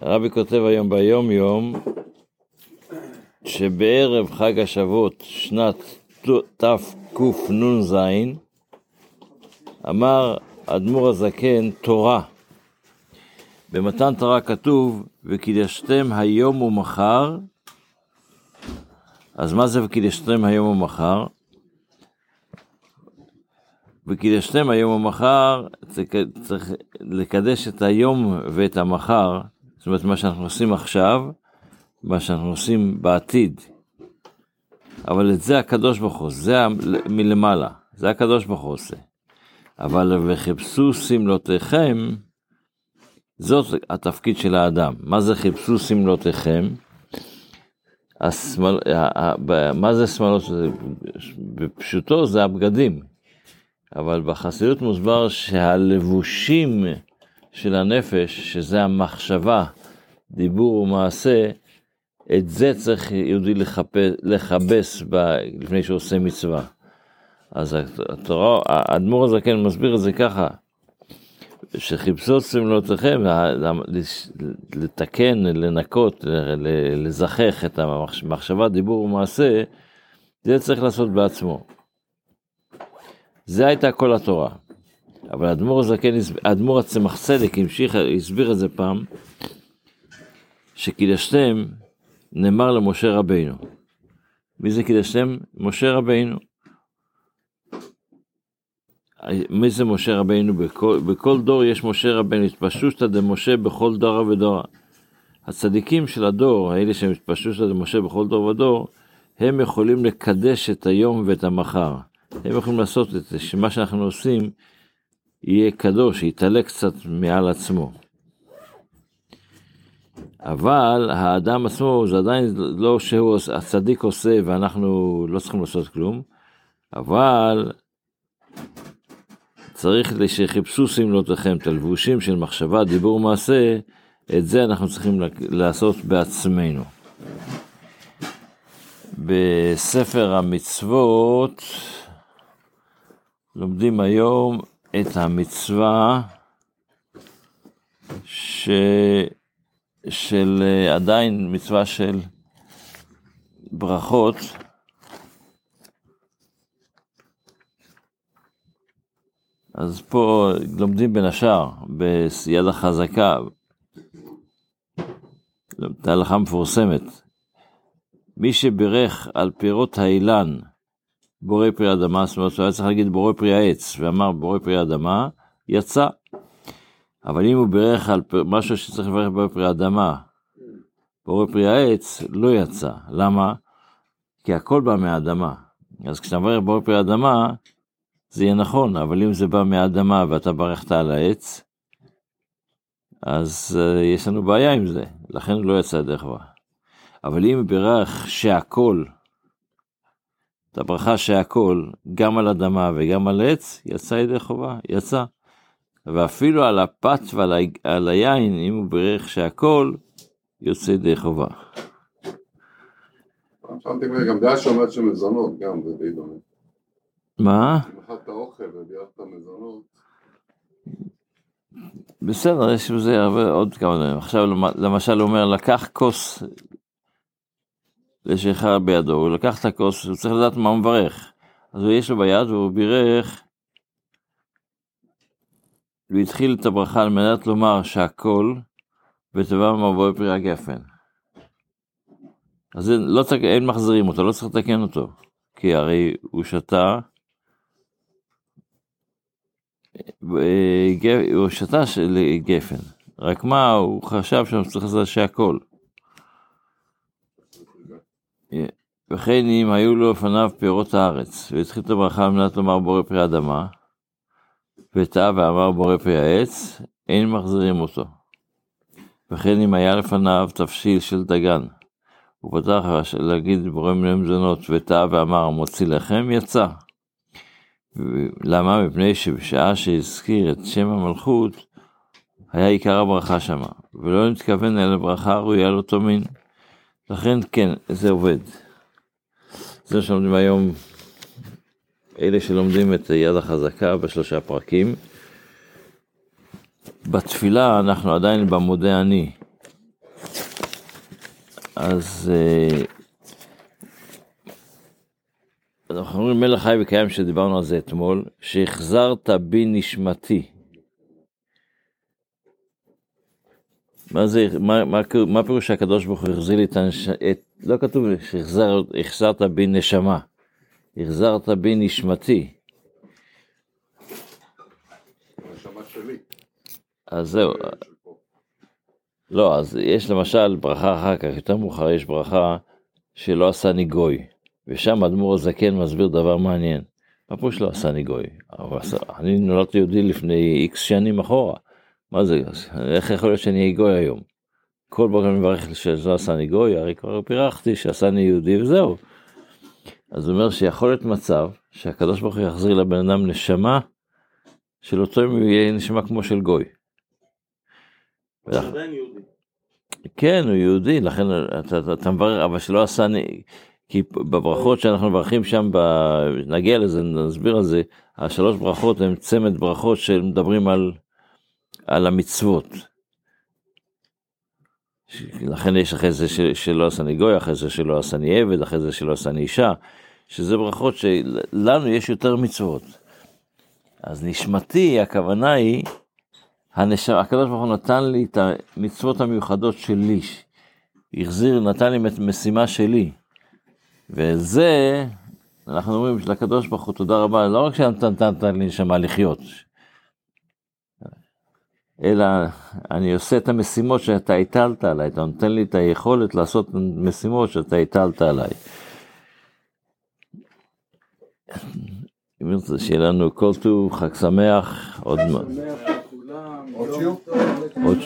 הרבי כותב היום ביום יום, שבערב חג השבועות שנת תקנ"ז, אמר אדמו"ר הזקן תורה. במתן תורה כתוב, וקידשתם היום ומחר, אז מה זה וקידשתם היום ומחר? וקידשתם היום ומחר, צריך לקדש את היום ואת המחר, זאת אומרת מה שאנחנו עושים עכשיו, מה שאנחנו עושים בעתיד. אבל את זה הקדוש ברוך הוא, זה מלמעלה, זה הקדוש ברוך הוא עושה. אבל וחיפשו שמלותיכם, זאת התפקיד של האדם. מה זה חיפשו שמלותיכם? השמאל, מה זה שמאלות? בפשוטו זה הבגדים. אבל בחסידות מוסבר שהלבושים של הנפש, שזה המחשבה, דיבור ומעשה, את זה צריך יהודי לכבס לפני שהוא עושה מצווה. אז התורה, האדמו"ר הזקן מסביר את זה ככה, שחיפשו סמלותיכם, לתקן, לנקות, לזכך את המחשבה, דיבור ומעשה, זה צריך לעשות בעצמו. זה הייתה כל התורה. אבל האדמו"ר הזקן, האדמו"ר הצמח צדק המשיך, הסביר את זה פעם, שקידשתם נאמר למשה רבינו. מי זה קידשתם? משה רבינו. מי זה משה רבינו? בכל, בכל דור יש משה רבינו, התפשטותא דמשה בכל דור ודור. הצדיקים של הדור, האלה שהם התפשטותא דמשה בכל דור ודור, הם יכולים לקדש את היום ואת המחר. הם יכולים לעשות את זה, שמה שאנחנו עושים יהיה קדוש, יתעלה קצת מעל עצמו. אבל האדם עצמו זה עדיין לא שהוא הצדיק עושה ואנחנו לא צריכים לעשות כלום, אבל צריך שחיפשו שמלותיכם, את הלבושים של מחשבה, דיבור ומעשה, את זה אנחנו צריכים לעשות בעצמנו. בספר המצוות לומדים היום את המצווה ש... של עדיין מצווה של ברכות. אז פה לומדים בין השאר, ביד החזקה, את ההלכה מפורסמת. מי שבירך על פירות האילן, בורא פרי אדמה, זאת אומרת, הוא היה צריך להגיד בורא פרי העץ, ואמר בורא פרי אדמה, יצא. אבל אם הוא בירך על משהו שצריך לברך בורא פרי אדמה, בורא פרי העץ, לא יצא. למה? כי הכל בא מהאדמה. אז כשאתה מברך בורא פרי אדמה, זה יהיה נכון, אבל אם זה בא מהאדמה ואתה ברכת על העץ, אז uh, יש לנו בעיה עם זה, לכן לא יצא ידי חובה. אבל אם בירך שהכל, את הברכה שהכל, גם על אדמה וגם על עץ, יצא ידי חובה, יצא. ואפילו על הפת ועל על היין, אם הוא בירך שהכל, יוצא ידי חובה. גם דעה שאומרת שמזונות, גם זה די דומה. מה? אם אכלת אוכל ובירכת מזונות. בסדר, יש בזה הרבה עוד כמה דברים. עכשיו למשל הוא אומר, לקח כוס לשכר בידו, הוא לקח את הכוס, הוא צריך לדעת מה הוא מברך. אז הוא יש לו ביד והוא בירך, הוא התחיל את הברכה על מנת לומר שהכל בטבע מבוא פרי הגפן. אז לא צריך, אין מחזירים אותו, לא צריך לתקן אותו, כי הרי הוא שתה, הוא שתה של גפן, רק מה, הוא חשב שהוא צריך לעשות שהכל. וכן אם היו לו לפניו פירות הארץ, והתחיל את הברכה על מנת לומר בורא פרי אדמה, וטעה ואמר בורא פרי העץ, אין מחזירים אותו. וכן אם היה לפניו תבשיל של דגן, הוא פתח להגיד בורא מיני מזונות, וטעה ואמר מוציא לחם, יצא. למה? מפני שבשעה שהזכיר את שם המלכות, היה עיקר הברכה שמה, ולא נתכוון אלא ברכה ראויה לאותו מין. לכן כן, זה עובד. זה שלומדים היום, אלה שלומדים את יד החזקה בשלושה פרקים. בתפילה אנחנו עדיין במודה אני. אז אה, אנחנו אומרים מלך חי וקיים שדיברנו על זה אתמול, שהחזרת בי נשמתי. מה זה, מה, מה, מה פירוש שהקדוש ברוך הוא החזיר לי את הנשמה, לא כתוב שהחזרת בי נשמה, החזרת בי נשמתי. אז זהו, פה. לא, אז יש למשל ברכה אחר כך, יותר מאוחר יש ברכה שלא עשני גוי, ושם האדמו"ר הזקן מסביר דבר מעניין. מה פירוש לא עשני גוי? אני נולדתי יהודי לפני איקס שנים אחורה. מה זה, איך יכול להיות שאני גוי היום? כל בוקר אני מברך שלא עשני גוי, הרי כבר פירחתי שעשני יהודי וזהו. אז הוא אומר שיכול להיות מצב שהקדוש ברוך הוא יחזיר לבן אדם נשמה של אותו יום יהיה נשמה כמו של גוי. כן, הוא יהודי, לכן אתה, אתה, אתה מברך, אבל שלא עשה, נ- כי בברכות שאנחנו מברכים שם, ב... נגיע לזה, נסביר על זה, השלוש ברכות הן צמד ברכות שמדברים על, על המצוות. לכן יש אחרי זה ש- שלא עשני גוי, אחרי זה שלא עשני עבד, אחרי זה שלא עשני אישה, שזה ברכות שלנו יש יותר מצוות. אז נשמתי, הכוונה היא, הנשמה, הקדוש ברוך הוא נתן לי את המצוות המיוחדות שלי, החזיר, נתן לי את המשימה שלי. וזה, אנחנו אומרים לקדוש ברוך הוא תודה רבה, לא רק שנתן נתן לי נשמה לחיות, אלא אני עושה את המשימות שאתה הטלת עליי, אתה נותן לי את היכולת לעשות משימות שאתה הטלת עליי. אם ירצה שיהיה לנו כל טוב, חג שמח, עוד... שמח